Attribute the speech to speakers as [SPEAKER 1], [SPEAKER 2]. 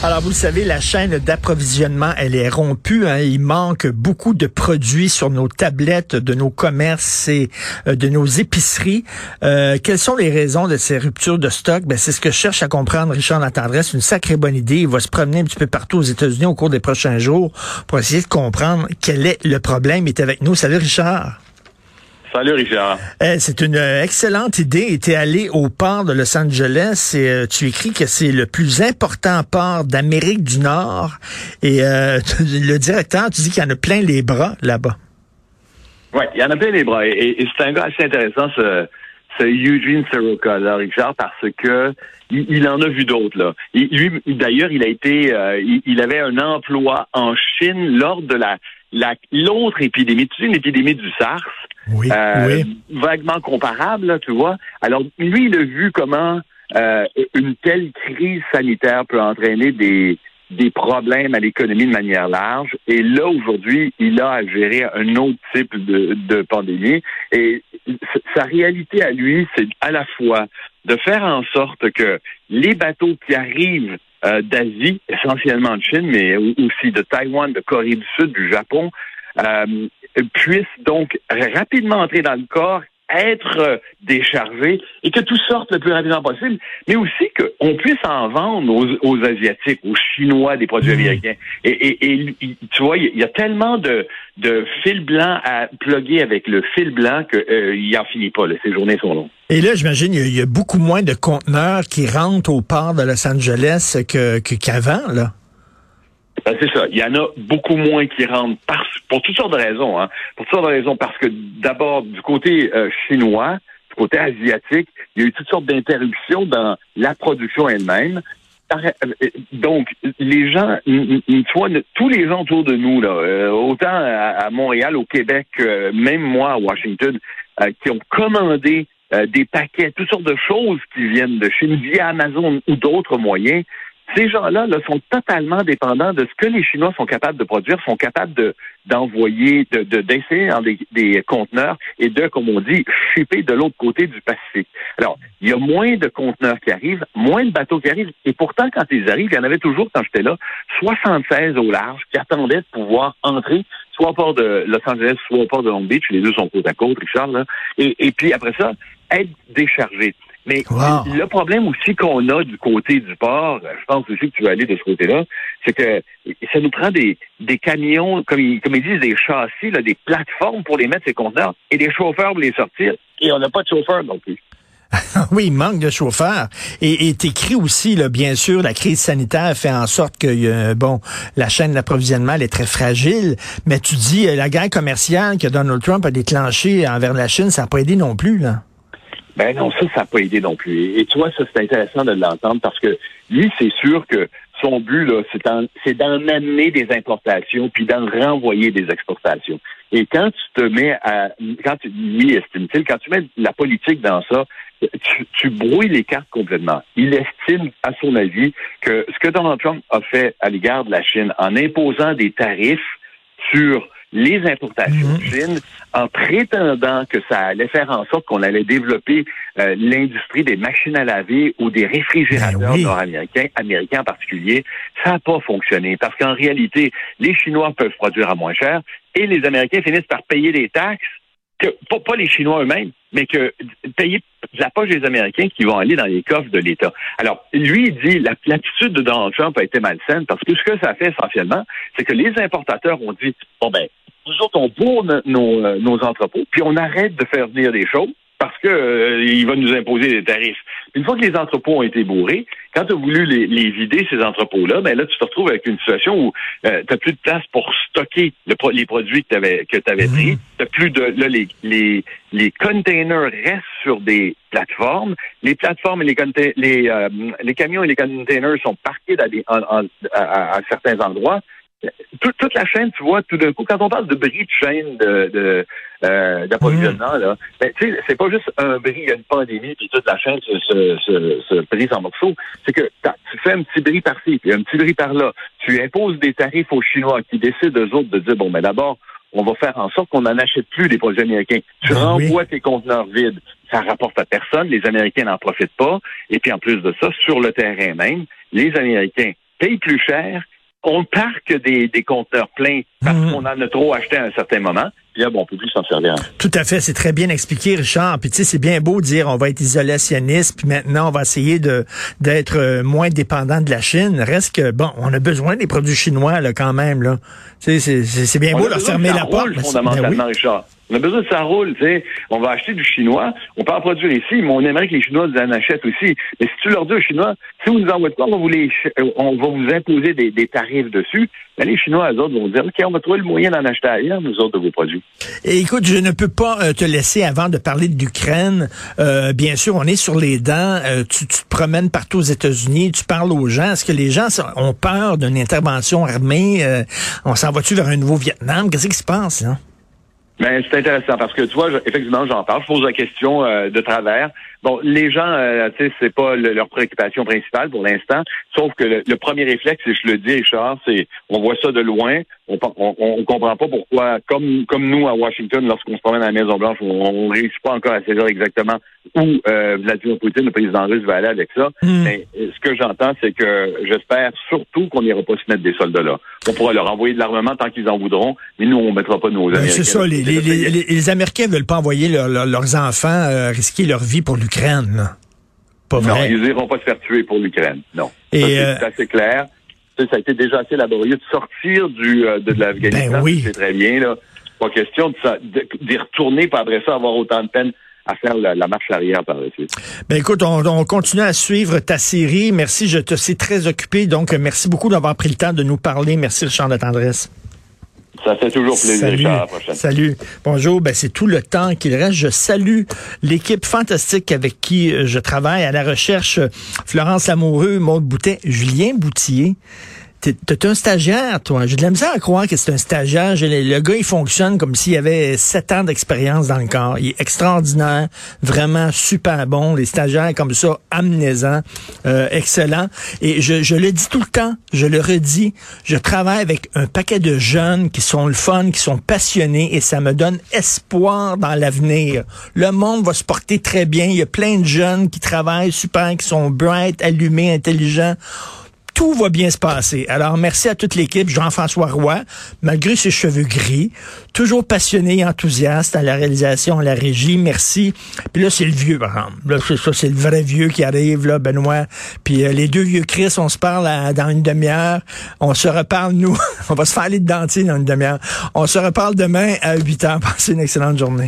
[SPEAKER 1] Alors, vous le savez, la chaîne d'approvisionnement, elle est rompue. Hein. Il manque beaucoup de produits sur nos tablettes de nos commerces et euh, de nos épiceries. Euh, quelles sont les raisons de ces ruptures de stock? Ben, c'est ce que cherche à comprendre Richard Latendresse. Une sacrée bonne idée. Il va se promener un petit peu partout aux États-Unis au cours des prochains jours pour essayer de comprendre quel est le problème. Il est avec nous. Salut, Richard.
[SPEAKER 2] Salut Richard.
[SPEAKER 1] Euh, c'est une euh, excellente idée. Tu es allé au port de Los Angeles et euh, tu écris que c'est le plus important port d'Amérique du Nord. Et le directeur, tu dis qu'il y en a plein les bras là-bas.
[SPEAKER 2] Oui, il y en a plein les bras. Et, c'est un gars assez intéressant, ce, ce Eugene Soroka, là, Richard, parce que il, en a vu d'autres. là. lui, d'ailleurs, il a été, il, avait un emploi en Chine lors de la l'autre épidémie. Tu sais, une épidémie du SARS?
[SPEAKER 1] Oui,
[SPEAKER 2] euh, Vaguement comparable, tu vois. Alors, lui, il a vu comment euh, une telle crise sanitaire peut entraîner des, des problèmes à l'économie de manière large. Et là, aujourd'hui, il a à gérer un autre type de, de pandémie. Et sa réalité à lui, c'est à la fois de faire en sorte que les bateaux qui arrivent euh, d'Asie, essentiellement de Chine, mais aussi de Taïwan, de Corée du Sud, du Japon, euh, puissent donc rapidement entrer dans le corps être euh, déchargé et que tout sorte le plus rapidement possible, mais aussi qu'on puisse en vendre aux, Asiatiques, aux Chinois des produits mmh. américains. Et, tu vois, il y, a tellement de, de fil blanc à plugger avec le fil blanc qu'il euh, en finit pas. Là. Ces journées sont longues.
[SPEAKER 1] Et là, j'imagine, il y, a beaucoup moins de conteneurs qui rentrent au port de Los Angeles que, qu'avant, là.
[SPEAKER 2] Ben, c'est ça. Il y en a beaucoup moins qui rentrent pour toutes sortes de raisons. Hein. Pour toutes sortes de raisons. Parce que d'abord, du côté euh, chinois, du côté asiatique, il y a eu toutes sortes d'interruptions dans la production elle-même. Euh, donc, les gens, toi, tous les gens autour de nous, là, euh, autant à, Montréal, au Québec, même moi à Washington, qui ont commandé des paquets, toutes sortes de choses qui viennent de Chine via Amazon ou d'autres moyens, ces gens-là là, sont totalement dépendants de ce que les Chinois sont capables de produire, sont capables de d'envoyer, de d'essayer dans des, des, conteneurs et de, comme on dit, shipper de l'autre côté du Pacifique. Alors, il y a moins de conteneurs qui arrivent, moins de bateaux qui arrivent, et pourtant, quand ils arrivent, il y en avait toujours, quand j'étais là, 76 au large qui attendaient de pouvoir entrer soit au port de Los Angeles, soit au port de Long Beach, les deux sont côte à côte, Richard, là, et, et puis après ça, être déchargés. Mais le problème aussi qu'on a du côté du port, je pense aussi que tu vas aller de ce côté-là, c'est que ça nous prend des, des camions, comme ils, comme ils disent, des châssis, là, des plateformes pour les mettre ces conteneurs et des chauffeurs pour les sortir. Et on n'a pas de chauffeurs non plus.
[SPEAKER 1] oui, il manque de chauffeurs. Et t'écris aussi, là, bien sûr, la crise sanitaire fait en sorte que, euh, bon, la chaîne d'approvisionnement est très fragile. Mais tu dis, euh, la guerre commerciale que Donald Trump a déclenchée envers la Chine, ça n'a pas aidé non plus, là.
[SPEAKER 2] Ben non, ça, ça n'a pas aidé non plus. Et, tu vois, ça, c'est intéressant de l'entendre parce que lui, c'est sûr que son but, là, c'est d'en amener des importations puis d'en renvoyer des exportations. Et quand tu te mets à, quand tu, lui estime-t-il, quand tu mets la politique dans ça, tu, tu, brouilles les cartes complètement. Il estime, à son avis, que ce que Donald Trump a fait à l'égard de la Chine en imposant des tarifs sur les importations de mhm. Chine en prétendant que ça allait faire en sorte qu'on allait développer euh, l'industrie des machines à laver ou des réfrigérateurs ben nord-américains, américains en particulier. Ça n'a pas fonctionné parce qu'en réalité, les Chinois peuvent produire à moins cher et les Américains finissent par payer des taxes que pas, les Chinois eux-mêmes, mais que payer la poche des Américains qui vont aller dans les coffres de l'État. Alors, lui, il dit la l'attitude de Donald Trump a été malsaine parce que ce que ça fait essentiellement, c'est que les importateurs ont dit bon ben, nous autres on bourre nos, euh, nos entrepôts, puis on arrête de faire venir des choses parce que euh, il va nous imposer des tarifs. Une fois que les entrepôts ont été bourrés, quand tu as voulu les, vider, ces entrepôts-là, ben là, tu te retrouves avec une situation où euh, tu n'as plus de place pour stocker les produits que tu avais, que avais mhm. pris. T'as plus de là, les, les, les containers restent sur des plateformes. Les plateformes et les, les, euh, les camions et les containers sont parqués à certains endroits toute, la chaîne, tu vois, tout d'un coup, quand on parle de bris de chaîne de, euh, d'approvisionnement, là, ben, tu sais, c'est pas juste un bris, il y a une pandémie, puis toute la chaîne se, se, se, brise en morceaux. C'est que tu fais un petit bris par-ci, puis un petit bris par-là. Tu imposes des tarifs aux Chinois qui décident, eux autres, de dire, bon, mais ben, d'abord, on va faire en sorte qu'on n'en achète plus des produits américains. Tu
[SPEAKER 1] Ben
[SPEAKER 2] renvoies tes conteneurs vides. Ça rapporte à personne. Les Américains n'en profitent pas. Et puis, en plus de ça, sur le terrain même, les Américains payent plus cher. On parque des, des conteneurs pleins parce
[SPEAKER 1] Mhm.
[SPEAKER 2] qu'on en a trop acheté à un certain moment. Plus s'en servir.
[SPEAKER 1] Tout à fait, c'est très bien expliqué, Richard. Puis tu sais, c'est bien beau de dire on va être isolationniste, puis maintenant on va essayer de d'être euh, moins dépendant de la Chine. Reste que bon, on a besoin des produits chinois là quand même là. Tu sais, c'est- bien
[SPEAKER 2] On
[SPEAKER 1] beau leur
[SPEAKER 2] besoin
[SPEAKER 1] fermer la porte. mais
[SPEAKER 2] fondamentalement,
[SPEAKER 1] ben oui.
[SPEAKER 2] Richard. On a besoin que ça roule, tu sais. On va acheter du chinois. On peut en produire ici, mais on aimerait que les Chinois en achètent aussi. Mais si tu leur dis aux Chinois, si vous nous envoyez pas, on va vous, les, euh, on va vous imposer des, des tarifs dessus, ben les Chinois, eux autres, vont dire, OK, on va trouver le moyen d'en acheter ailleurs, nous autres, de vos produits.
[SPEAKER 1] Écoute, je ne peux pas euh, te laisser avant de parler de l'Ukraine. Euh, bien sûr, on est sur les dents. Euh, tu, tu te promènes partout aux États-Unis, tu parles aux gens. Est-ce que les gens ont peur d'une intervention armée? Euh, on s'en va-tu vers un nouveau Vietnam? Qu'est-ce qui se passe là?
[SPEAKER 2] Ben, c'est intéressant parce que tu vois, effectivement, j'en parle, je pose la question euh, de travers. Bon, les gens, euh, tu sais, c'est pas le- leur préoccupation principale pour l'instant, sauf que le, le premier réflexe, et je le dis, Richard, c'est on voit ça de loin, on, on, on comprend pas pourquoi, comme comme nous à Washington, lorsqu'on se promène à la Maison Blanche, on, on réussit pas encore à saisir exactement où euh, Vladimir Poutine, le président russe, va aller avec ça.
[SPEAKER 1] Hmm.
[SPEAKER 2] Mais euh, ce que j'entends, c'est que j'espère surtout qu'on n'ira pas se mettre des soldats là. On pourra leur envoyer de l'armement tant qu'ils en voudront, mais nous, on mettra pas nos
[SPEAKER 1] Ben,
[SPEAKER 2] Américains.
[SPEAKER 1] c'est ça, les, les, les, Américains veulent pas envoyer leur- leur- leurs enfants euh, risquer leur vie pour l'Ukraine. là. Pas
[SPEAKER 2] Non,
[SPEAKER 1] vrai.
[SPEAKER 2] ils iront pas se faire tuer pour l'Ukraine. Non.
[SPEAKER 1] Et,
[SPEAKER 2] c'est
[SPEAKER 1] euh,
[SPEAKER 2] assez clair. Ça, ça a été déjà assez laborieux de sortir du euh, de, de l'Afghanistan.
[SPEAKER 1] Ben oui.
[SPEAKER 2] C'est très bien là. Pas question d'y retourner pas après ça avoir autant de peine à faire la, la marche arrière par la suite.
[SPEAKER 1] Ben écoute, on, on continue à suivre ta série. Merci, je te sais très occupé, donc merci beaucoup d'avoir pris le temps de nous parler. Merci Richard de Tendresse.
[SPEAKER 2] Ça fait toujours plaisir,
[SPEAKER 1] Salut.
[SPEAKER 2] Richard. À la prochaine.
[SPEAKER 1] Salut. Bonjour. Ben, c'est tout le temps qu'il reste. Je salue l'équipe fantastique avec qui euh, je travaille à la recherche. Florence Lamoureux, Maude Boutet, Julien Boutier. T'es un stagiaire, toi. J'ai de la misère à croire que c'est un stagiaire. Le, gars, il fonctionne comme s'il avait sept ans d'expérience dans le corps. Il est extraordinaire, vraiment super bon. Les stagiaires comme ça, amnézants, euh, excellent. Et je, je le dis tout le temps, je le redis, je travaille avec un paquet de jeunes qui sont le fun, qui sont passionnés et ça me donne espoir dans l'avenir. Le monde va se porter très bien. Il y a plein de jeunes qui travaillent super, qui sont bright, allumés, intelligents tout va bien se passer. Alors, merci à toute l'équipe. Jean-François Roy, malgré ses cheveux gris, toujours passionné et enthousiaste à la réalisation, à la régie. Merci. Puis là, c'est le vieux, par exemple. Là, c'est ça, c'est le vrai vieux qui arrive, là, Benoît. Puis euh, les deux vieux Chris, on se parle à- dans une demi-heure. On se reparle, nous. on va se faire aller de dentier dans une demi-heure. On se reparle demain à 8 heures. Passez une excellente journée.